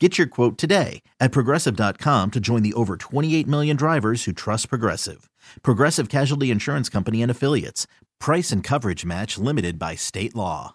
Get your quote today at progressive.com to join the over 28 million drivers who trust Progressive. Progressive Casualty Insurance Company and Affiliates. Price and coverage match limited by state law.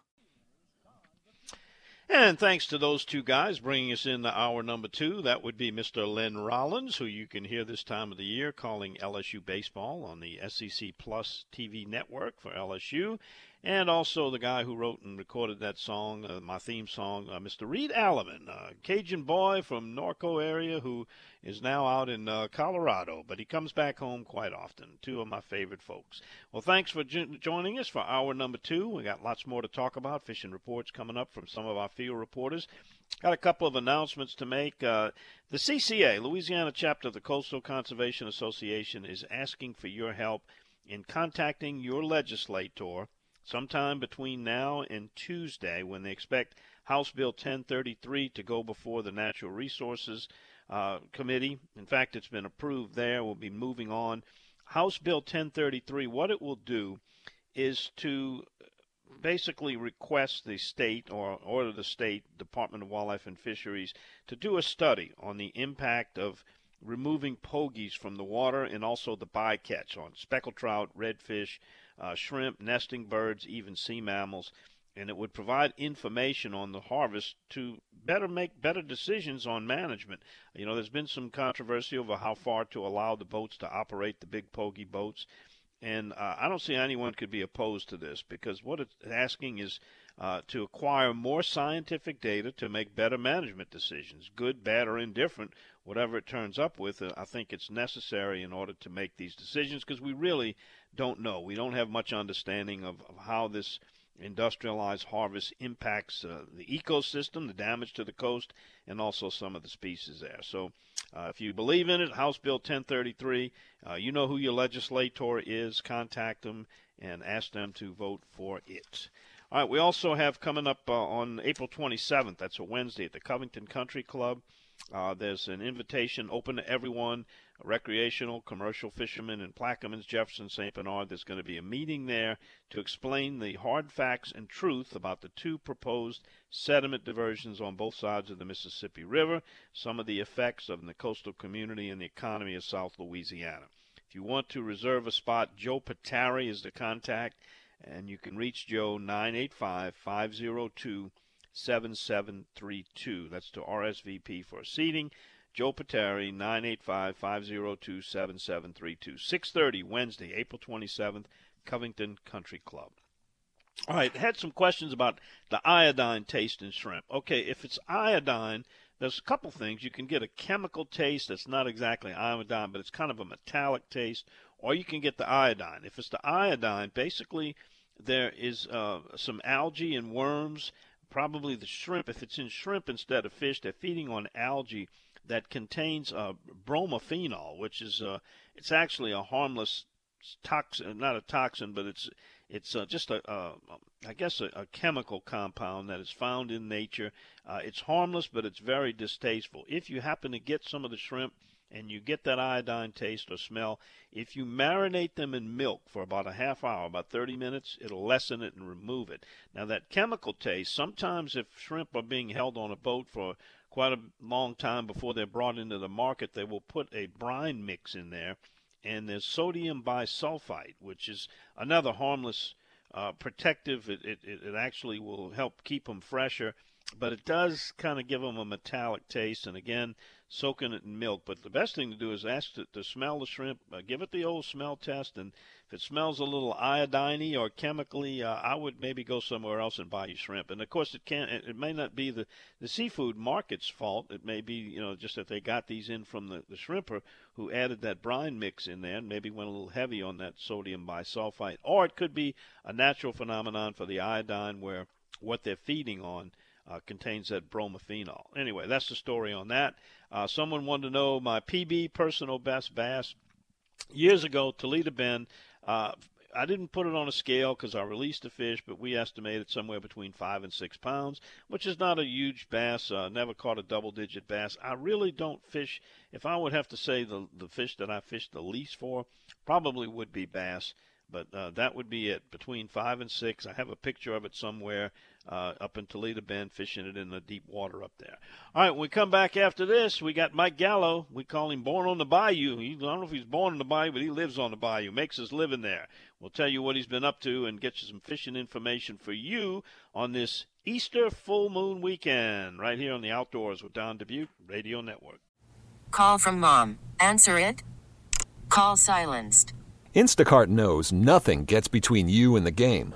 And thanks to those two guys bringing us in the hour number two. That would be Mr. Len Rollins, who you can hear this time of the year calling LSU baseball on the SEC Plus TV network for LSU and also the guy who wrote and recorded that song, uh, my theme song, uh, Mr. Reed Alleman, a Cajun boy from Norco area who is now out in uh, Colorado, but he comes back home quite often. Two of my favorite folks. Well, thanks for jo- joining us for hour number two. We got lots more to talk about. Fishing reports coming up from some of our field reporters. Got a couple of announcements to make. Uh, the CCA, Louisiana chapter of the Coastal Conservation Association, is asking for your help in contacting your legislator sometime between now and Tuesday when they expect House Bill 1033 to go before the Natural Resources uh, Committee. In fact, it's been approved there. We'll be moving on. House Bill 1033, what it will do is to basically request the state or order the state Department of Wildlife and Fisheries to do a study on the impact of removing pogies from the water and also the bycatch on speckled trout, redfish, uh, shrimp, nesting birds, even sea mammals, and it would provide information on the harvest to better make better decisions on management. You know, there's been some controversy over how far to allow the boats to operate, the big pogie boats. And uh, I don't see anyone could be opposed to this because what it's asking is uh, to acquire more scientific data to make better management decisions, good, bad, or indifferent, whatever it turns up with. Uh, I think it's necessary in order to make these decisions because we really don't know. We don't have much understanding of, of how this industrialized harvest impacts uh, the ecosystem, the damage to the coast, and also some of the species there. So, uh, if you believe in it, House Bill 1033, uh, you know who your legislator is. Contact them and ask them to vote for it. All right, we also have coming up uh, on April 27th, that's a Wednesday, at the Covington Country Club. Uh, there's an invitation open to everyone recreational, commercial fishermen in Plaquemines, Jefferson, St. Bernard. There's going to be a meeting there to explain the hard facts and truth about the two proposed sediment diversions on both sides of the Mississippi River, some of the effects of the coastal community and the economy of South Louisiana. If you want to reserve a spot, Joe Patari is the contact, and you can reach Joe 985 502 7732. That's to RSVP for seating. Joe Pateri, 985-502-7732. 6.30, Wednesday, April 27th, Covington Country Club. All right, had some questions about the iodine taste in shrimp. Okay, if it's iodine, there's a couple things. You can get a chemical taste that's not exactly iodine, but it's kind of a metallic taste, or you can get the iodine. If it's the iodine, basically there is uh, some algae and worms, probably the shrimp. If it's in shrimp instead of fish, they're feeding on algae that contains uh, bromophenol, which is uh, it's actually a harmless toxin, not a toxin, but it's it's uh, just a, I guess a, a, chemical compound that is found in nature. Uh, it's harmless, but it's very distasteful. If you happen to get some of the shrimp and you get that iodine taste or smell, if you marinate them in milk for about a half hour, about 30 minutes, it'll lessen it and remove it. Now that chemical taste, sometimes if shrimp are being held on a boat for quite a long time before they're brought into the market, they will put a brine mix in there, and there's sodium bisulfite, which is another harmless uh, protective. It, it, it actually will help keep them fresher. but it does kind of give them a metallic taste. And again, soaking it in milk. But the best thing to do is ask to, to smell the shrimp, uh, give it the old smell test, and if it smells a little iodiney or chemically, uh, I would maybe go somewhere else and buy you shrimp. And of course, it can it may not be the the seafood market's fault. It may be you know just that they got these in from the the shrimper who added that brine mix in there and maybe went a little heavy on that sodium bisulfite, or it could be a natural phenomenon for the iodine where what they're feeding on uh, contains that bromophenol. Anyway, that's the story on that. Uh, someone wanted to know my PB personal best bass. Years ago, Toledo Bend, uh, I didn't put it on a scale because I released the fish, but we estimated somewhere between five and six pounds, which is not a huge bass. Uh, never caught a double-digit bass. I really don't fish. If I would have to say the the fish that I fish the least for, probably would be bass. But uh, that would be it, between five and six. I have a picture of it somewhere uh, up in Toledo Bend, fishing it in the deep water up there. All right, when we come back after this, we got Mike Gallo. We call him Born on the Bayou. He, I don't know if he's born on the bayou, but he lives on the bayou, makes his living there. We'll tell you what he's been up to and get you some fishing information for you on this Easter full moon weekend, right here on the Outdoors with Don Dubuque Radio Network. Call from mom. Answer it. Call silenced. Instacart knows nothing gets between you and the game.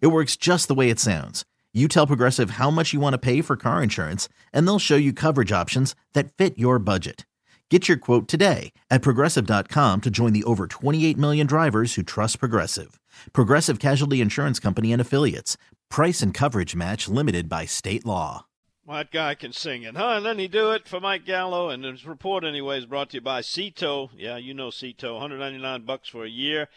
It works just the way it sounds. You tell Progressive how much you want to pay for car insurance, and they'll show you coverage options that fit your budget. Get your quote today at progressive.com to join the over 28 million drivers who trust Progressive. Progressive Casualty Insurance Company and Affiliates. Price and coverage match limited by state law. That guy can sing it, huh? And then he do it for Mike Gallo. And his report, anyway, is brought to you by Sea Yeah, you know Sea 199 bucks for a year.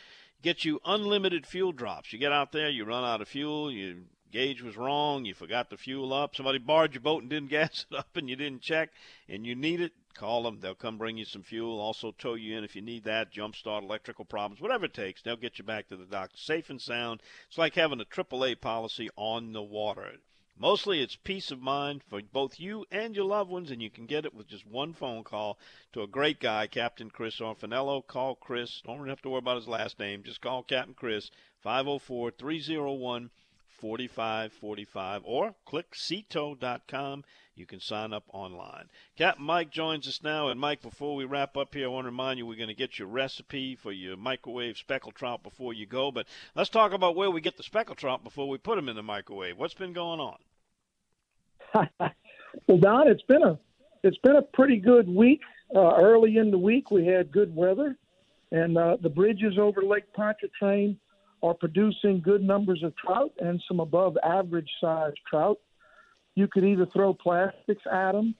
Get you unlimited fuel drops. You get out there, you run out of fuel, your gauge was wrong, you forgot to fuel up, somebody barred your boat and didn't gas it up and you didn't check, and you need it, call them. They'll come bring you some fuel, also tow you in if you need that, jump start, electrical problems, whatever it takes. They'll get you back to the dock safe and sound. It's like having a AAA policy on the water. Mostly it's peace of mind for both you and your loved ones, and you can get it with just one phone call to a great guy, Captain Chris Orfanello. Call Chris. Don't have to worry about his last name. Just call Captain Chris, 504 301 4545, or click seatow.com. You can sign up online. Captain Mike joins us now. And Mike, before we wrap up here, I want to remind you we're going to get your recipe for your microwave speckled trout before you go. But let's talk about where we get the speckled trout before we put them in the microwave. What's been going on? well, Don, it's been a it's been a pretty good week. Uh, early in the week, we had good weather, and uh, the bridges over Lake Pontchartrain are producing good numbers of trout and some above average sized trout. You could either throw plastics at them.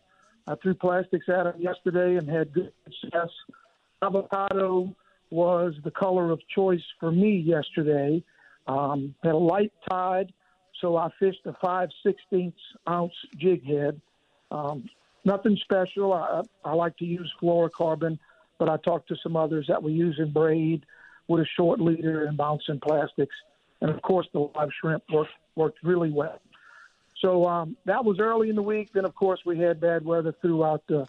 I threw plastics at them yesterday and had good success. Avocado was the color of choice for me yesterday. Um, had a light tide, so I fished a 5 16 ounce jig head. Um, nothing special. I, I like to use fluorocarbon, but I talked to some others that were using braid with a short leader and bouncing plastics. And of course, the live shrimp worked, worked really well. So um, that was early in the week. Then, of course, we had bad weather throughout the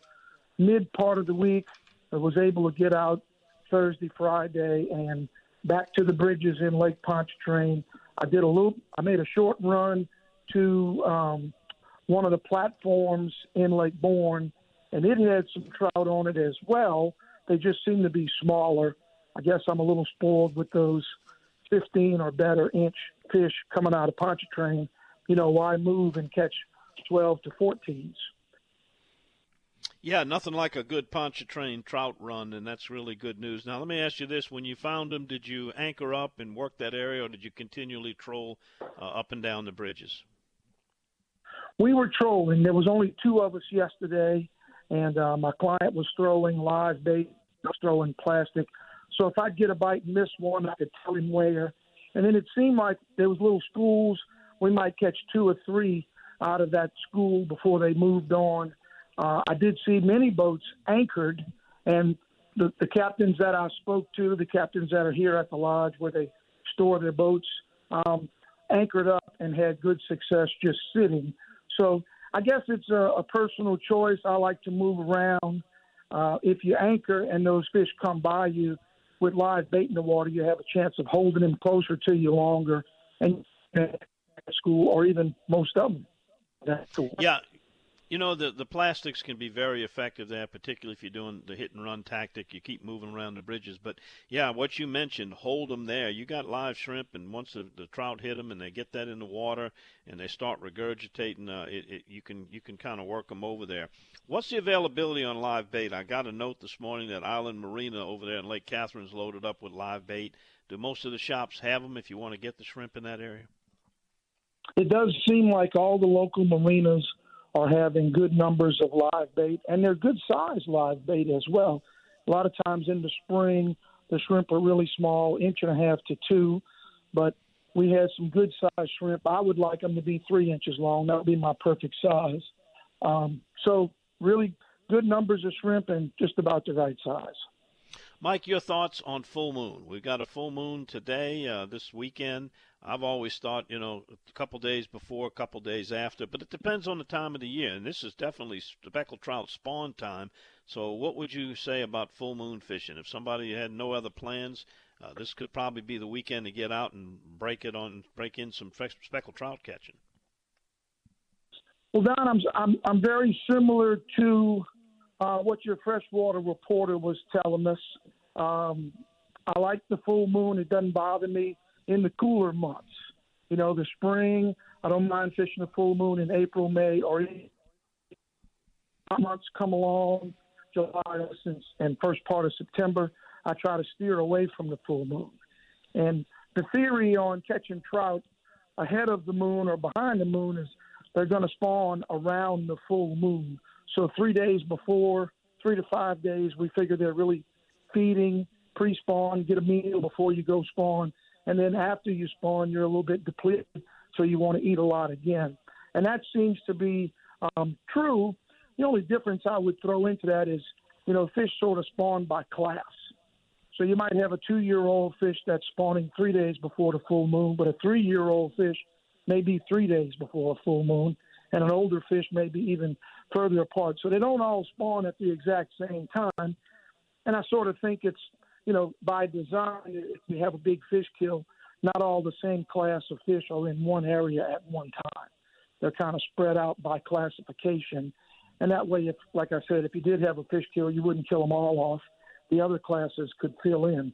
mid part of the week. I was able to get out Thursday, Friday, and back to the bridges in Lake Pontchartrain I did a little. I made a short run to um, one of the platforms in Lake Borgne, and it had some trout on it as well. They just seemed to be smaller. I guess I'm a little spoiled with those 15 or better inch fish coming out of Pontchartrain. You know, why move and catch 12 to 14s? Yeah, nothing like a good Pontchartrain trout run, and that's really good news. Now, let me ask you this: When you found them, did you anchor up and work that area, or did you continually troll uh, up and down the bridges? We were trolling. There was only two of us yesterday, and uh, my client was throwing live bait, was throwing plastic. So if I'd get a bite and miss one, I could tell him where. And then it seemed like there was little schools. We might catch two or three out of that school before they moved on. Uh, I did see many boats anchored, and the, the captains that I spoke to, the captains that are here at the lodge where they store their boats, um, anchored up and had good success just sitting. So I guess it's a, a personal choice. I like to move around. Uh, if you anchor and those fish come by you with live bait in the water, you have a chance of holding them closer to you longer and school or even most of them. Yeah, you know, the the plastics can be very effective there, particularly if you're doing the hit and run tactic. You keep moving around the bridges. But yeah, what you mentioned, hold them there. You got live shrimp, and once the, the trout hit them and they get that in the water and they start regurgitating, uh, it, it, you can you can kind of work them over there. What's the availability on live bait? I got a note this morning that Island Marina over there in Lake Catherine's loaded up with live bait. Do most of the shops have them if you want to get the shrimp in that area? It does seem like all the local marinas – are having good numbers of live bait, and they're good size live bait as well. A lot of times in the spring, the shrimp are really small, inch and a half to two, but we had some good size shrimp. I would like them to be three inches long. That would be my perfect size. Um, so really good numbers of shrimp and just about the right size. Mike, your thoughts on full moon? We've got a full moon today, uh, this weekend. I've always thought, you know, a couple days before, a couple days after, but it depends on the time of the year. And this is definitely speckled trout spawn time. So, what would you say about full moon fishing? If somebody had no other plans, uh, this could probably be the weekend to get out and break it on, break in some speckled trout catching. Well, Don, I'm I'm, I'm very similar to uh, what your freshwater reporter was telling us. Um, I like the full moon. It doesn't bother me in the cooler months. You know, the spring, I don't mind fishing the full moon in April, May, or months come along, July and first part of September. I try to steer away from the full moon. And the theory on catching trout ahead of the moon or behind the moon is they're going to spawn around the full moon. So three days before, three to five days, we figure they're really feeding pre-spawn, get a meal before you go spawn, and then after you spawn, you're a little bit depleted, so you want to eat a lot again. And that seems to be um, true. The only difference I would throw into that is, you know, fish sort of spawn by class. So you might have a two-year-old fish that's spawning three days before the full moon, but a three-year-old fish may be three days before a full moon, and an older fish may be even further apart. So they don't all spawn at the exact same time. And I sort of think it's, you know, by design, if you have a big fish kill, not all the same class of fish are in one area at one time. They're kind of spread out by classification. And that way, if, like I said, if you did have a fish kill, you wouldn't kill them all off. The other classes could fill in.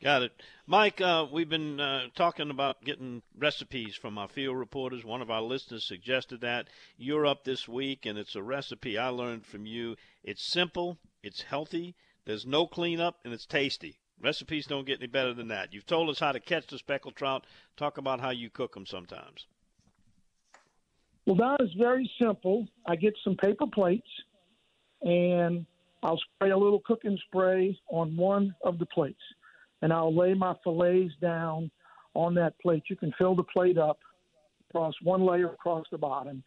Got it. Mike, uh, we've been uh, talking about getting recipes from our field reporters. One of our listeners suggested that. You're up this week, and it's a recipe I learned from you. It's simple, it's healthy, there's no cleanup, and it's tasty. Recipes don't get any better than that. You've told us how to catch the speckled trout. Talk about how you cook them sometimes. Well, that is very simple. I get some paper plates, and I'll spray a little cooking spray on one of the plates and I'll lay my fillets down on that plate. You can fill the plate up across one layer across the bottom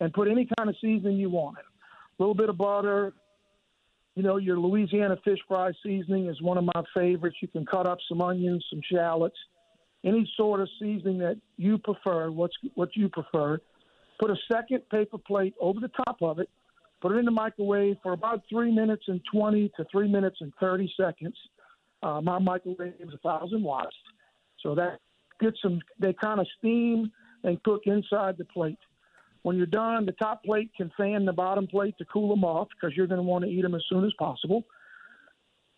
and put any kind of seasoning you want. A little bit of butter. You know, your Louisiana fish fry seasoning is one of my favorites. You can cut up some onions, some shallots, any sort of seasoning that you prefer, what's what you prefer. Put a second paper plate over the top of it. Put it in the microwave for about three minutes and 20 to three minutes and 30 seconds uh, my microwave is a thousand watts, so that gets them. They kind of steam and cook inside the plate. When you're done, the top plate can fan the bottom plate to cool them off because you're going to want to eat them as soon as possible.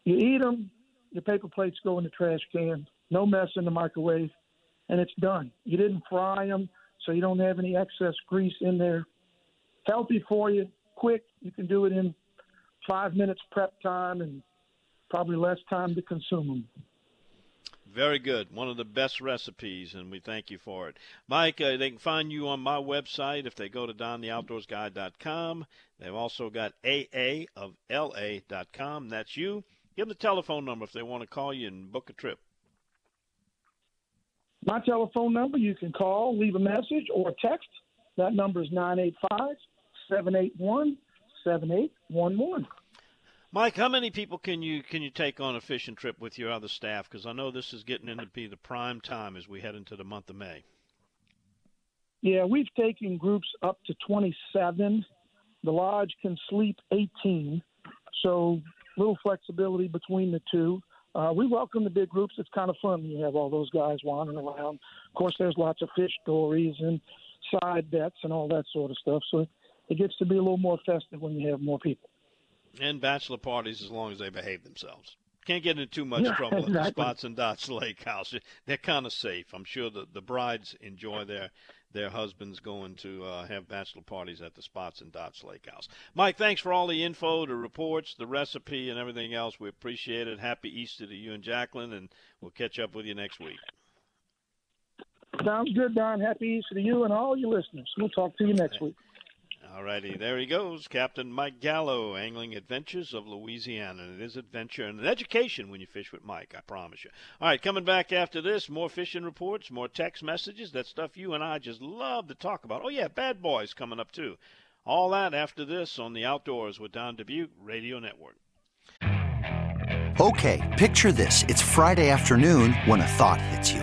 You eat them, your paper plates go in the trash can, no mess in the microwave, and it's done. You didn't fry them, so you don't have any excess grease in there. Healthy for you, quick. You can do it in five minutes prep time and probably less time to consume them. Very good. One of the best recipes, and we thank you for it. Mike, uh, they can find you on my website if they go to dontheoutdoorsguy.com. They've also got AA of LA.com. That's you. Give them the telephone number if they want to call you and book a trip. My telephone number, you can call, leave a message, or text. That number is 985 781 7811. Mike, how many people can you can you take on a fishing trip with your other staff? Because I know this is getting into be the prime time as we head into the month of May. Yeah, we've taken groups up to 27. The lodge can sleep 18, so a little flexibility between the two. Uh, we welcome the big groups. It's kind of fun you have all those guys wandering around. Of course, there's lots of fish stories and side bets and all that sort of stuff. So it gets to be a little more festive when you have more people and bachelor parties as long as they behave themselves. Can't get into too much trouble exactly. at the Spots and Dots Lake House. They're kind of safe. I'm sure the the brides enjoy their their husbands going to uh, have bachelor parties at the Spots and Dots Lake House. Mike, thanks for all the info, the reports, the recipe, and everything else. We appreciate it. Happy Easter to you and Jacqueline, and we'll catch up with you next week. Sounds good, Don. Happy Easter to you and all your listeners. We'll talk to you next week. All righty, there he goes, Captain Mike Gallo, Angling Adventures of Louisiana. And it is adventure and an education when you fish with Mike, I promise you. All right, coming back after this, more fishing reports, more text messages, that stuff you and I just love to talk about. Oh, yeah, Bad Boys coming up too. All that after this on the Outdoors with Don Dubuque Radio Network. Okay, picture this. It's Friday afternoon when a thought hits you.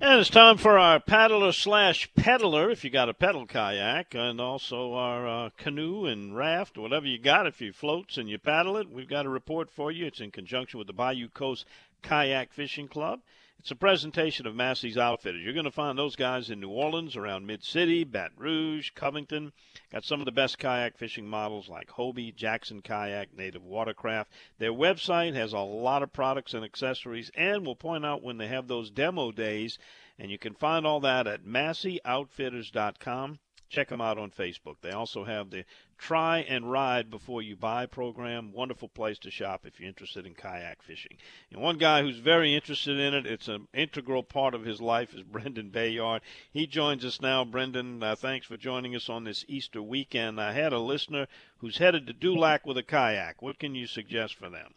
And it's time for our paddler slash peddler, if you got a pedal kayak, and also our uh, canoe and raft, whatever you got. If you floats and you paddle it, we've got a report for you. It's in conjunction with the Bayou Coast Kayak Fishing Club. It's a presentation of Massey's Outfitters. You're going to find those guys in New Orleans, around Mid City, Baton Rouge, Covington. Got some of the best kayak fishing models like Hobie, Jackson Kayak, Native Watercraft. Their website has a lot of products and accessories, and we'll point out when they have those demo days. And you can find all that at MasseyOutfitters.com. Check them out on Facebook. They also have the Try and Ride Before You Buy program. Wonderful place to shop if you're interested in kayak fishing. And one guy who's very interested in it, it's an integral part of his life, is Brendan Bayard. He joins us now. Brendan, uh, thanks for joining us on this Easter weekend. I had a listener who's headed to Dulac with a kayak. What can you suggest for them?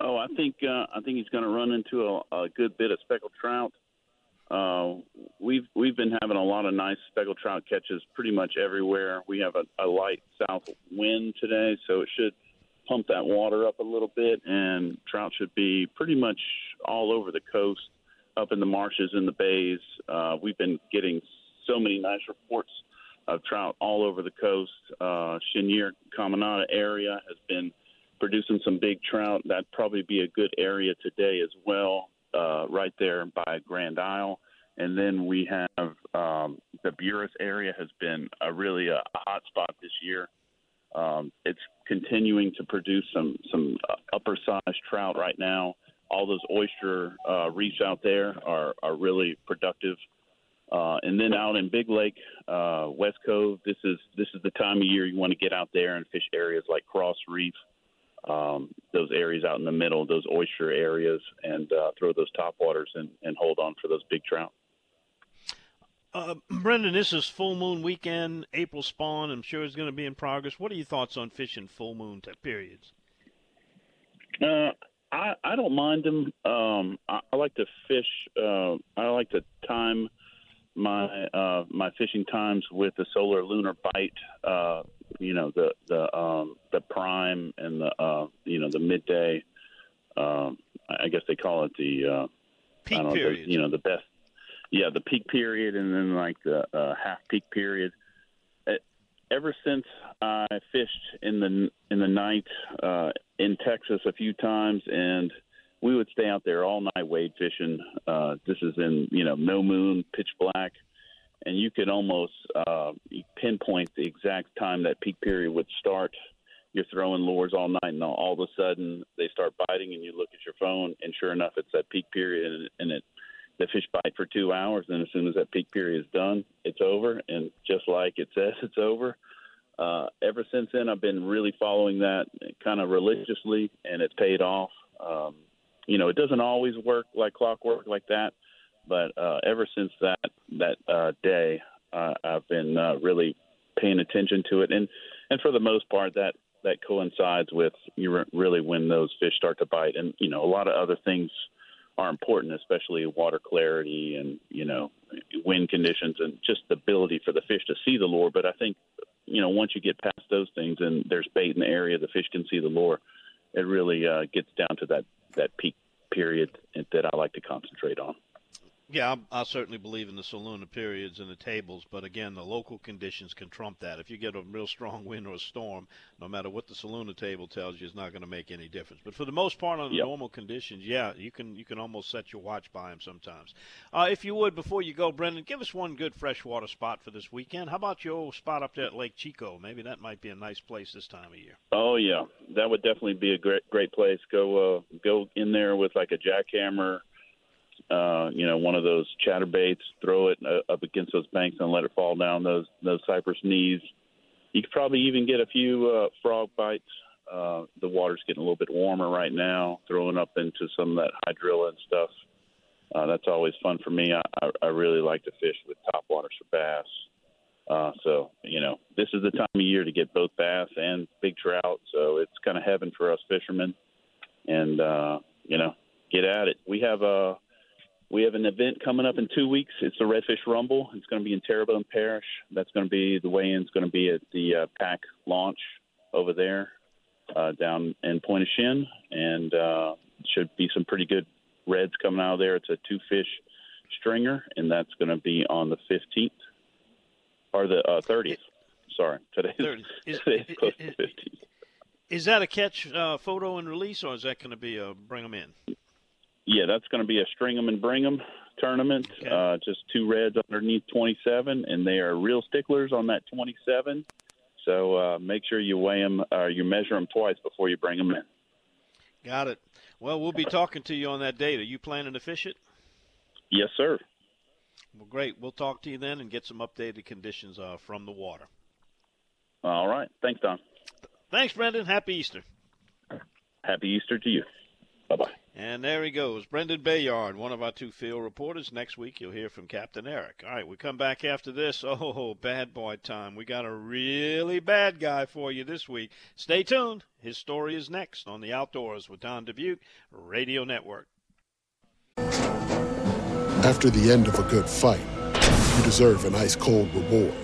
Oh, I think uh, I think he's going to run into a, a good bit of speckled trout Uh, we've we've been having a lot of nice speckled trout catches pretty much everywhere. We have a, a light south wind today, so it should pump that water up a little bit, and trout should be pretty much all over the coast, up in the marshes and the bays. Uh, we've been getting so many nice reports of trout all over the coast. Uh, Cheniere Caminada area has been producing some big trout. That'd probably be a good area today as well, uh, right there by Grand Isle. And then we have um, the Buras area has been a really a, a hot spot this year. Um, it's continuing to produce some some uh, upper sized trout right now. All those oyster uh, reefs out there are are really productive. Uh, and then out in Big Lake, uh, West Cove, this is this is the time of year you want to get out there and fish areas like Cross Reef, um, those areas out in the middle, those oyster areas, and uh, throw those top waters and, and hold on for those big trout. Uh, Brendan, this is full moon weekend, April spawn. I'm sure it's going to be in progress. What are your thoughts on fishing full moon periods? Uh, I I don't mind them. Um, I, I like to fish. Uh, I like to time my uh, my fishing times with the solar lunar bite. Uh, you know the the um, the prime and the uh, you know the midday. Um, I guess they call it the uh, peak know, period. The, you know the best. Yeah, the peak period and then like the uh, half peak period. It, ever since I fished in the in the night uh, in Texas a few times and we would stay out there all night wade fishing. Uh, this is in you know no moon, pitch black, and you could almost uh, pinpoint the exact time that peak period would start. You're throwing lures all night, and all, of a sudden they start biting, and you look at your phone, and sure enough, it's that peak period, and, and it the fish bite for two hours. And as soon as that peak period is done, it's over, and just like it says, it's over. Uh, ever since then, I've been really following that kind of religiously, and it's paid off. Um, you know, it doesn't always work like clockwork like that, but uh, ever since that that uh, day, uh, I've been uh, really paying attention to it, and and for the most part, that that coincides with you re- really when those fish start to bite, and you know, a lot of other things are important, especially water clarity and you know, wind conditions, and just the ability for the fish to see the lure. But I think you know, once you get past those things and there's bait in the area, the fish can see the lure. It really uh, gets down to that that peak period that I like to concentrate on. Yeah, I, I certainly believe in the Solunar periods and the tables, but again, the local conditions can trump that. If you get a real strong wind or a storm, no matter what the Solunar table tells you, it's not going to make any difference. But for the most part, on Yep. normal conditions, yeah, you can you can almost set your watch by them sometimes. Uh, if you would, before you go, Brendan, give us one good freshwater spot for this weekend. How about your old spot up there at Lake Chicot? Maybe that might be a nice place this time of year. Oh yeah, that would definitely be a great great place. Go uh, go in there with like a jackhammer, uh, you know, one of those chatterbaits. Throw it uh, up against those banks and let it fall down those those cypress knees. You could probably even get a few uh, frog bites. Uh, the water's getting a little bit warmer right now. Throwing up into some of that hydrilla and stuff. Uh, that's always fun for me. I, I, I really like to fish with topwaters for bass. Uh, so, you know, this is the time of year to get both bass and big trout. So it's kind of heaven for us fishermen. And, uh, you know, get at it. We have a, we have an event coming up in two weeks. It's the Redfish Rumble. It's going to be in Terrebonne Parish. That's going to be the weigh-in's going to be at the uh, pack launch over there uh, down in Pointe-aux-Chenes, and uh, should be some pretty good reds coming out of there. It's a two-fish stringer, and that's going to be on the 15th or the uh, 30th. Sorry, today's, 30th. Is- today's is- close is- to 15th. Is that a catch uh, photo and release, or is that going to be a bring them in? Yeah, that's going to be a string 'em and bring 'em tournament. Uh, just two reds underneath 27, and they are real sticklers on that 27. So uh, make sure you weigh them, uh, you measure them twice before you bring them in. Got it. Well, we'll be talking to you on that date. Are you planning to fish it? Yes, sir. Well, great. We'll talk to you then and get some updated conditions uh, from the water. All right. Thanks, Don. Thanks, Brendan. Happy Easter. Happy Easter to you. Bye bye. And there he goes, Brendan Bayard, one of our two field reporters. Next week you'll hear from Captain Eric. All right, we come back after this. Oh, bad boy time. We got a really bad guy for you this week. Stay tuned. His story is next on the Outdoors with Don Dubuque Radio Network. After the end of a good fight, you deserve an ice cold reward.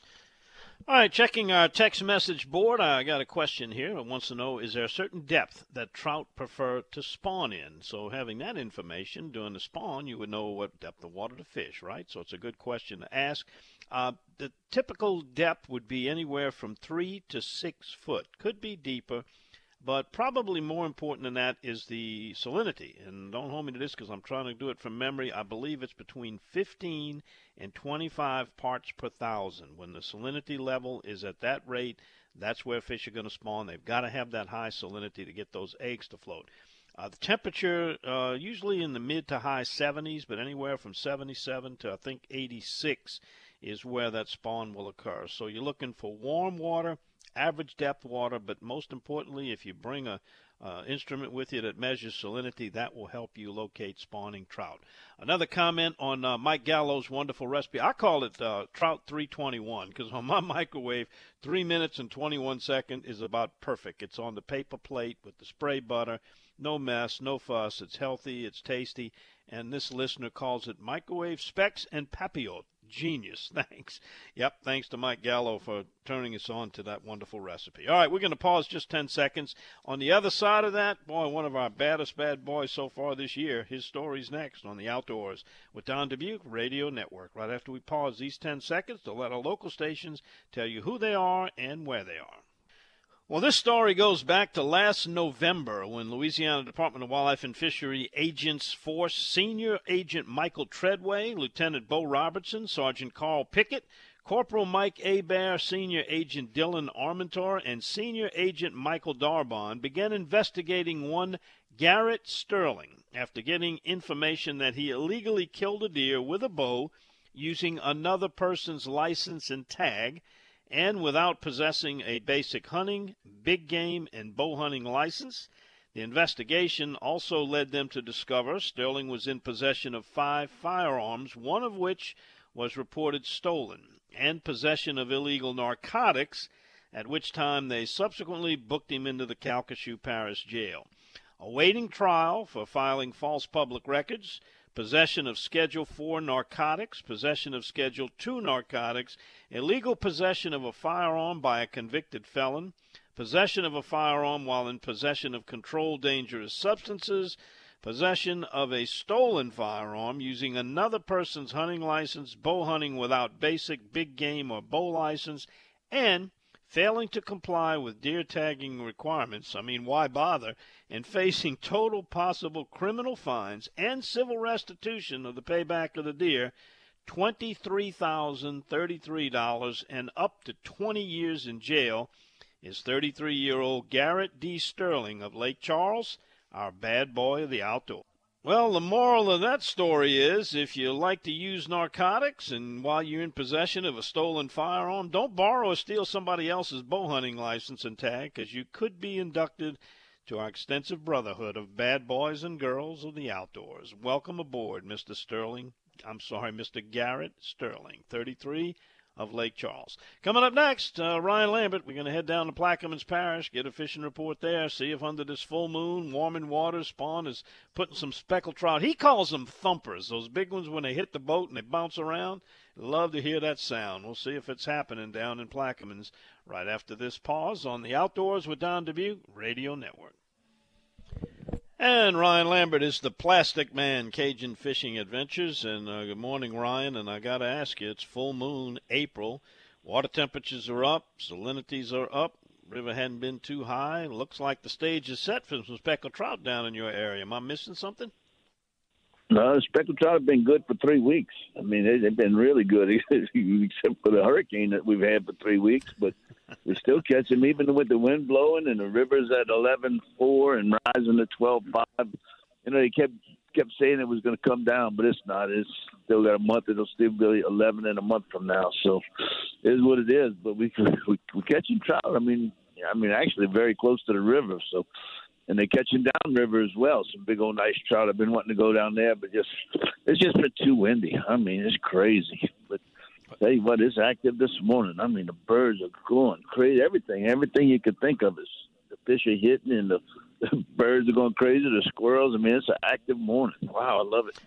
All right, checking our text message board, I got a question here. It wants to know is there a certain depth that trout prefer to spawn in? So, having that information during the spawn, you would know what depth of water to fish, right? So, it's a good question to ask. Uh, the typical depth would be anywhere from three to six foot, could be deeper. But probably more important than that is the salinity. And don't hold me to this because I'm trying to do it from memory. I believe it's between 15 and 25 parts per thousand. When the salinity level is at that rate, that's where fish are going to spawn. They've got to have that high salinity to get those eggs to float. Uh, the temperature uh, usually in the mid to high 70s, but anywhere from 77 to I think 86 is where that spawn will occur. So you're looking for warm water average depth water, but most importantly, if you bring a uh, instrument with you that measures salinity, that will help you locate spawning trout. Another comment on uh, Mike Gallo's wonderful recipe. I call it uh, Trout 321 because on my microwave, 3 minutes and 21 seconds is about perfect. It's on the paper plate with the spray butter. No mess, no fuss. It's healthy, it's tasty, and this listener calls it microwave specs en papillote genius. Thanks. Yep, thanks to Mike Gallo for turning us on to that wonderful recipe. All right, we're going to pause just 10 seconds. On the other side of that, boy, one of our baddest bad boys so far this year, his story's next on the Outdoors with Don Dubuque Radio Network. Right after we pause these 10 seconds to let our local stations tell you who they are and where they are. Well, this story goes back to last November when Louisiana Department of Wildlife and Fishery Agents Force Senior Agent Michael Treadway, Lieutenant Bo Robertson, Sergeant Carl Pickett, Corporal Mike Abair, Senior Agent Dylan Armentor, and Senior Agent Michael Darbon began investigating one Garrett Sterling after getting information that he illegally killed a deer with a bow using another person's license and tag and without possessing a basic hunting, big game, and bow hunting license. The investigation also led them to discover Sterling was in possession of five firearms, one of which was reported stolen, and possession of illegal narcotics, at which time they subsequently booked him into the Calcasieu Parish Jail. Awaiting trial for filing false public records, possession of Schedule 4 narcotics, possession of Schedule 2 narcotics, illegal possession of a firearm by a convicted felon, possession of a firearm while in possession of controlled dangerous substances, possession of a stolen firearm using another person's hunting license, bow hunting without basic big game or bow license, and failing to comply with deer tagging requirements, I mean, why bother, and facing total possible criminal fines and civil restitution of the payback of the deer, $23,033 and up to 20 years in jail, is 33 year old Garrett D. Sterling of Lake Charles, our bad boy of the outdoors. Well, the moral of that story is if you like to use narcotics and while you're in possession of a stolen firearm, don't borrow or steal somebody else's bow hunting license and tag because you could be inducted to our extensive brotherhood of bad boys and girls of the outdoors. Welcome aboard, Mr. Sterling. I'm sorry, Mr. Garrett Sterling, 33 of Lake Charles. Coming up next, uh, Ryan Lambert. We're going to head down to Plaquemines Parish, get a fishing report there, see if under this full moon, warming waters, Spawn is putting some speckled trout. He calls them thumpers, those big ones when they hit the boat and they bounce around. Love to hear that sound. We'll see if it's happening down in Plaquemines right after this pause on the Outdoors with Don Dubuque Radio Network. And Ryan Lambert is the Plastic Man Cajun Fishing Adventures. And uh, good morning, Ryan. And I got to ask you, it's full moon, April. water temperatures are up, salinities are up. River hadn't been too high. Looks like the stage is set for some speckled trout down in your area. Am I missing something? No, the speckled trout have been good for three weeks. I mean, they've been really good, except for the hurricane that we've had for three weeks. But we still catch them, even with the wind blowing and the rivers at eleven four and rising to twelve five. You know, they kept kept saying it was going to come down, but it's not. It's still got a month. It'll still be eleven in a month from now. So it is what it is. But we we we catching trout. I mean, I mean, actually very close to the river. So and they're catching downriver as well. Some big old nice trout. I've been wanting to go down there, but just it's just been too windy. I mean, it's crazy. Tell you what, it's active this morning. I mean, the birds are going crazy. Everything, everything you could think of is the fish are hitting and the, the birds are going crazy. The squirrels. I mean, it's an active morning. Wow, I love it.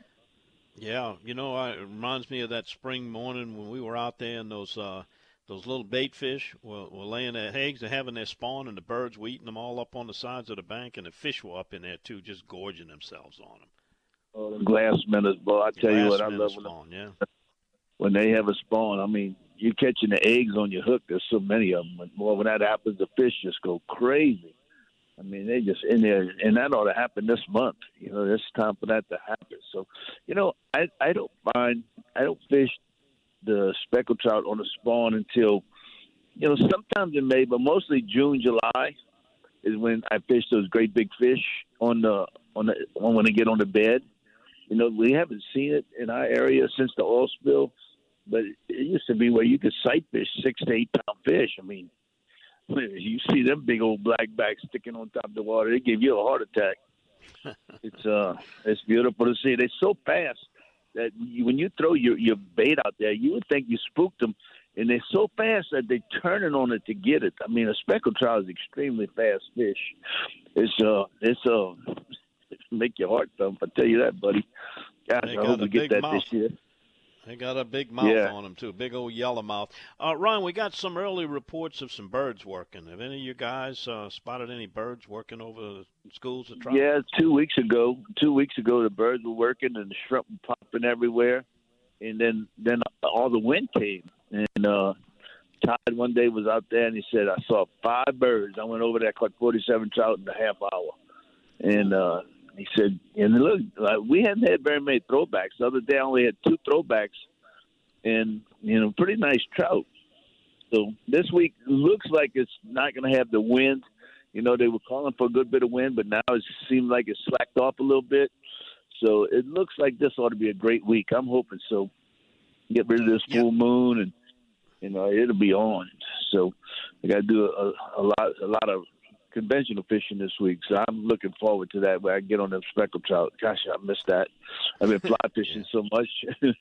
Yeah, you know, it reminds me of that spring morning when we were out there in those. uh those little bait fish were, were laying their eggs and having their spawn, and the birds were eating them all up on the sides of the bank, and the fish were up in there too, just gorging themselves on them. Oh, the glass minnows, boy! I tell you what, I love spawn, yeah. When they have a spawn. I mean, you're catching the eggs on your hook. There's so many of them. Boy, when that happens, the fish just go crazy. I mean, they just in there, and that ought to happen this month. You know, it's time for that to happen. So, you know, I I don't mind. I don't fish the speckled trout on the spawn until you know sometimes in May, but mostly June, July is when I fish those great big fish on the on the on when they get on the bed. You know, we haven't seen it in our area since the oil spill, but it used to be where you could sight fish six to eight pound fish. I mean, you see them big old blackbacks sticking on top of the water, they give you a heart attack. it's uh, it's beautiful to see. They're so fast that you, when you throw your your bait out there, you would think you spooked them, and they're so fast that they're turning on it to get it. I mean, a speckled trout is extremely fast fish. It's uh, it's uh, make your heart thump. I tell you that, buddy. Gosh, I hope we get that mouth. this year. They got a big mouth Yeah. on them too, big old yellow mouth. Uh, Ryan, we got some early reports of some birds working. Have any of you guys uh, spotted any birds working over the schools of trout? Yeah, two weeks ago, two weeks ago, the birds were working and the shrimp were popping everywhere, and then then all the wind came. And uh, Todd one day was out there and he said, "I saw five birds. I went over there, caught forty-seven trout in a half hour." And uh, he said, "And look, we hadn't had very many throwbacks. The other day, I only had two throwbacks, and you know, pretty nice trout." So this week looks like it's not going to have the wind. You know, they were calling for a good bit of wind, but now it seems like it's slacked off a little bit. So it looks like this ought to be a great week. I'm hoping so. Get rid of this full moon, and you know it'll be on. So I got to do a, a lot, a lot of conventional fishing this week. So I'm looking forward to that. Where I get on them speckled trout. Gosh, I missed that. I've been fly fishing so much. you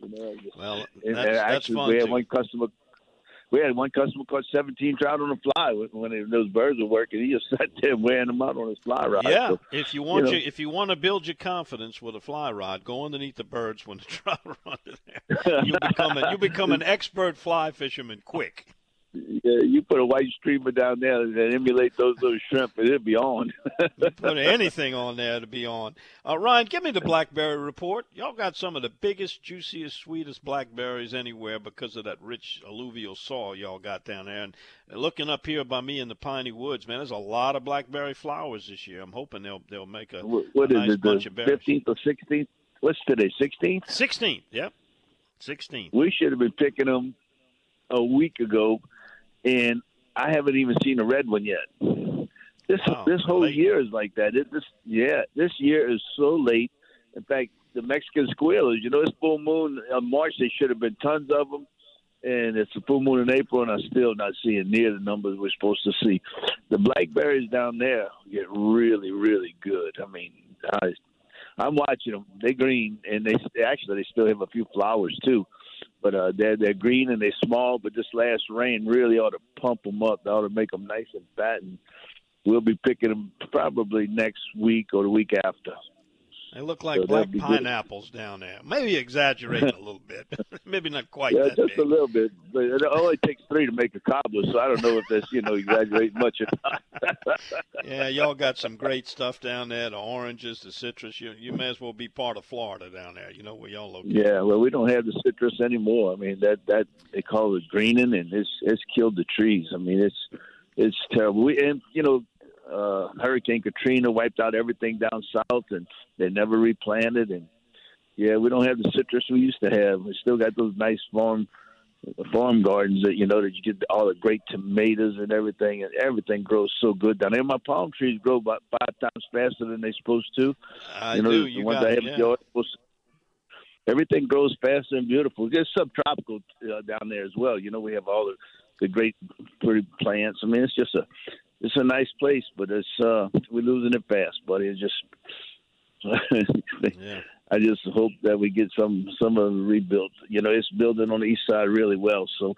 know, Well, and, that's, and that's actually, fun we had too. one customer. We had one customer caught 17 trout on a fly when, when those birds were working. He just sat there wearing them out on his fly rod. Yeah, So, if you want know, you, if you want to build your confidence with a fly rod, go underneath the birds when the trout are running there. You become a, you become an expert fly fisherman quick. Yeah, you put a white streamer down there and emulate those little shrimp, and it'll be on. Put anything on there to be on. Uh, Ryan, give me the blackberry report. Y'all got some of the biggest, juiciest, sweetest blackberries anywhere because of that rich alluvial soil y'all got down there. And looking up here by me in the piney woods, man, there's a lot of blackberry flowers this year. I'm hoping they'll they'll make a, What- a is nice it? bunch The of berries. 15th or 16th? What's today? 16th. 16th. Yep. 16th. We should have been picking them a week ago, and I haven't even seen a red one yet. This Wow, this whole late. year is like that. It, this yeah, this year is so late. In fact, the Mexican squealers, you know, it's full moon on March. There should have been tons of them, and it's a full moon in April, and I'm still not seeing near the numbers we're supposed to see. The blackberries down there get really, really good. I mean, I, I'm watching them. They're green, and they actually they still have a few flowers too but uh, they're they're green and they're small. But this last rain really ought to pump them up. They ought to make them nice and fat, and we'll be picking them probably next week or the week after. They look like So black that'd good. pineapples down there. Maybe exaggerating a little bit. Maybe not quite yeah, that just big. a little bit. But it only takes three to make a cobbler, so I don't know if that's you know exaggerating much or not. Yeah, y'all got some great stuff down there. The oranges, the citrus. You you may as well be part of Florida down there. You know where y'all located. Yeah, well, we don't have the citrus anymore. I mean, that that they call it greening, and it's it's killed the trees. I mean, it's it's terrible. We and you know, uh, Hurricane Katrina wiped out everything down south, and they never replanted. And yeah, we don't have the citrus we used to have. We still got those nice farm farm gardens that you know that you get all the great tomatoes and everything, and everything grows so good down there. My palm trees grow about five times faster than they're supposed to. I you know, do. the You ones got I have yeah. Georgia, everything grows faster and beautiful. It's subtropical uh, down there as well. You know, we have all the, the great pretty plants. I mean, it's just a it's a nice place, but it's uh we're losing it fast, buddy. It's just Yeah. I just hope that we get some some of it rebuilt. You know, it's building on the east side really well, so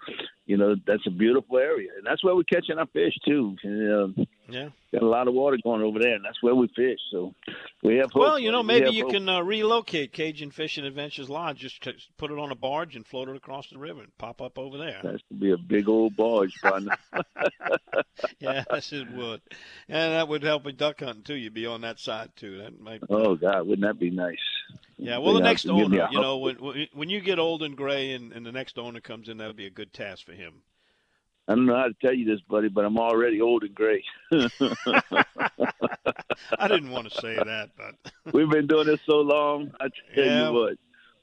you know that's a beautiful area, and that's where we're catching our fish too. And, uh, Yeah. got a lot of water going over there, and that's where we fish. So we have hope. Well, you know, maybe you hope. can uh, relocate Cajun Fishing Adventures Lodge. Just put it on a barge and float it across the river and pop up over there. That should be a big old barge, partner. yes, it would, and that would help with duck hunting too. You'd be on that side too. That might. oh God, wouldn't that be nice? Yeah. Well, the next owner, you know, when when- you get old and gray, and, and the next owner comes in, that'd be a good task for him. I don't know how to tell you this, buddy, but I'm already old and gray. I didn't want to say that, but We've been doing this so long. I tell Yeah, you what.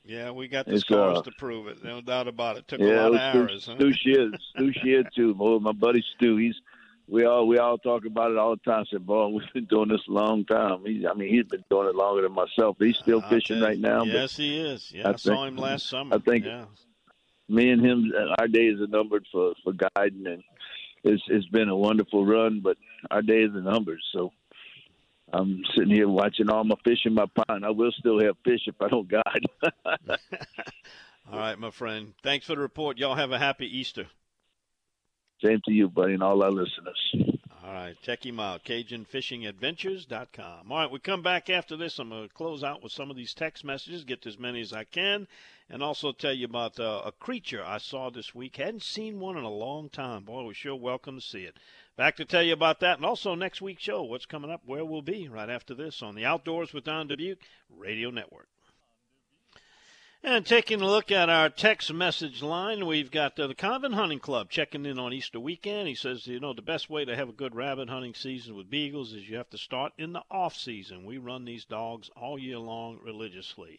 yeah, we got the It's, scars uh, to prove it. No doubt about it. Took yeah, a lot of arrows. Stu, Huh? Stu Shear, Stu Shear too. Boy, my buddy Stu, he's we all we all talk about it all the time. Said, boy, we've been doing this a long time. He's, I mean, he's been doing it longer than myself. He's still I'll fishing right now. Yes, he is. Yeah, I, I saw think- him last summer. I think Yeah. Me and him, our days are numbered for for guiding, and it's it's been a wonderful run. But our days are numbered, so. I'm sitting here watching all my fish in my pond. I will still have fish if I don't guide. All right, my friend. Thanks for the report. Y'all have a happy Easter. Same to you, buddy, and all our listeners. All right, check him out, CajunFishingAdventures.com. All right, we come back after this. I'm going to close out with some of these text messages, get as many as I can, and also tell you about uh, a creature I saw this week. Hadn't seen one in a long time. Boy, we sure welcome to see it. Back to tell you about that, and also next week's show, what's coming up, where we'll be right after this on the Outdoors with Don Dubuc Radio Network. And taking a look at our text message line, we've got uh, the Convent Hunting Club checking in on Easter weekend. He says, you know, the best way to have a good rabbit hunting season with beagles is you have to start in the off season. We run these dogs all year long religiously.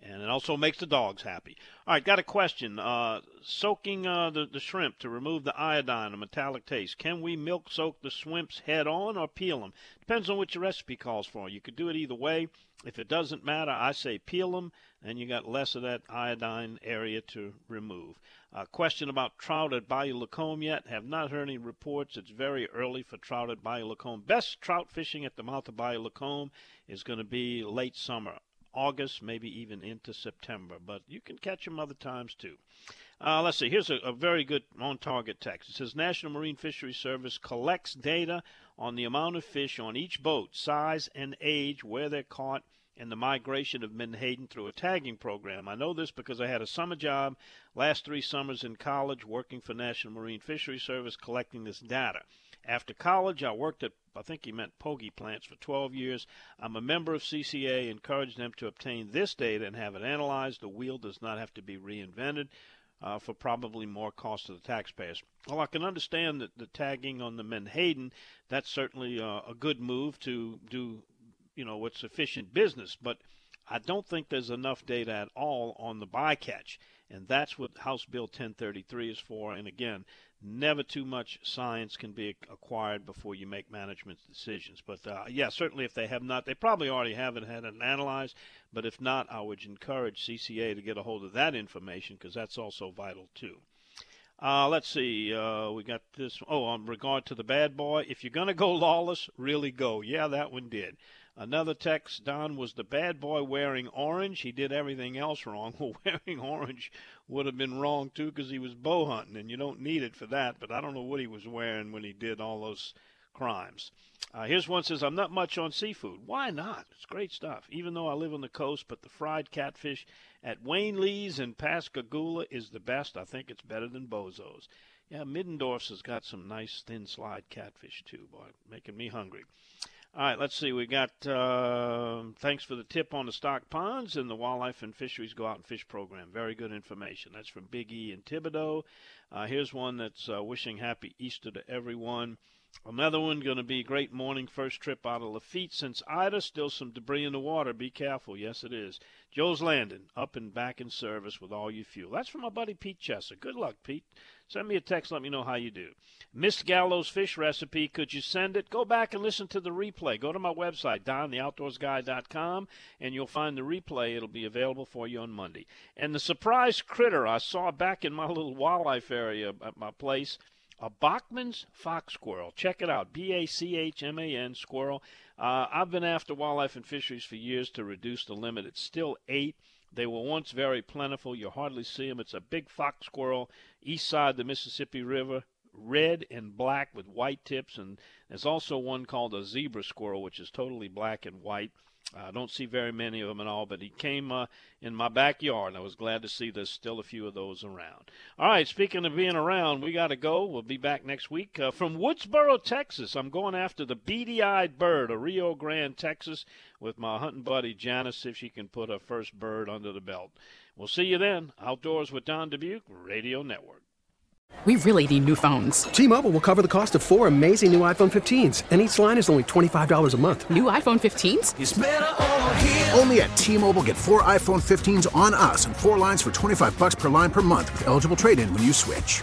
And it also makes the dogs happy. All right, got a question. Uh, soaking uh, the, the shrimp to remove the iodine and metallic taste. Can we milk soak the shrimps head on or peel them? Depends on what your recipe calls for. You could do it either way. If it doesn't matter, I say peel them, and you got less of that iodine area to remove. Uh, question about trout at Bayou Lacombe yet? Have not heard any reports. It's very early for trout at Bayou Lacombe. Best trout fishing at the mouth of Bayou Lacombe is going to be late summer. August, maybe even into September, but you can catch them other times too. Uh, let's see. Here's a, a very good on-target text. It says National Marine Fisheries Service collects data on the amount of fish on each boat, size and age, where they're caught, and the migration of menhaden through a tagging program. I know this because I had a summer job last three summers in college working for National Marine Fisheries Service collecting this data. After college, I worked at, I think he meant Pogie plants for 12 years. I'm a member of CCA, encourage them to obtain this data and have it analyzed. The wheel does not have to be reinvented uh, for probably more cost to the taxpayers. Well, I can understand that the tagging on the Menhaden, that's certainly uh, a good move to do, you know, what's efficient business, but I don't think there's enough data at all on the bycatch. And that's what House Bill 1033 is for. And again, never too much science can be acquired before you make management decisions. But uh, yeah, certainly if they have not, they probably already haven't had it analyzed. But if not, I would encourage CCA to get a hold of that information because that's also vital too. Uh, let's see. Uh, we got this. Oh, on regard to the bad boy, if you're gonna go lawless, really go. Yeah, that one did. Another text, Don, was the bad boy wearing orange? He did everything else wrong. Well, wearing orange would have been wrong, too, because he was bow hunting, and you don't need it for that. But I don't know what he was wearing when he did all those crimes. Uh, here's one says, I'm not much on seafood. Why not? It's great stuff. Even though I live on the coast, but the fried catfish at Wayne Lee's in Pascagoula is the best. I think it's better than Bozo's. Yeah, Middendorf's has got some nice thin slide catfish too, boy, making me hungry. All right, let's see. We got uh, thanks for the tip on the stock ponds and the wildlife and fisheries go out and fish program. Very good information. That's from Big E and Thibodaux. Uh, here's one that's uh, wishing happy Easter to everyone. Another one going to be great morning first trip out of Lafitte since Ida. Still some debris in the water. Be careful. Yes, it is. Joe's Landing up and back in service with all your fuel. That's from my buddy Pete Chesser. Good luck, Pete. Send me a text. Let me know how you do. Miss Gallo's fish recipe. Could you send it? Go back and listen to the replay. Go to my website, dontheoutdoorsguy.com, and you'll find the replay. It'll be available for you on Monday. And the surprise critter I saw back in my little wildlife area at my place a Bachman's fox squirrel. Check it out. B A C H M A N squirrel. Uh, I've been after wildlife and fisheries for years to reduce the limit. It's still eight. They were once very plentiful. You hardly see them. It's a big fox squirrel, east side of the Mississippi River, red and black with white tips. And there's also one called a zebra squirrel, which is totally black and white. I don't see very many of them at all, but he came uh, in my backyard, and I was glad to see there's still a few of those around. All right, speaking of being around, we got to go. We'll be back next week. Uh, from Woodsboro, Texas, I'm going after the beady eyed bird of Rio Grande, Texas, with my hunting buddy Janice, if she can put her first bird under the belt. We'll see you then. Outdoors with Don Dubuc, Radio Network. We really need new phones. T-Mobile will cover the cost of four amazing new iPhone 15s, and each line is only $25 a month. New iPhone 15s? It's better over here. Only at T-Mobile get four iPhone 15s on us and four lines for 25 bucks per line per month with eligible trade-in when you switch.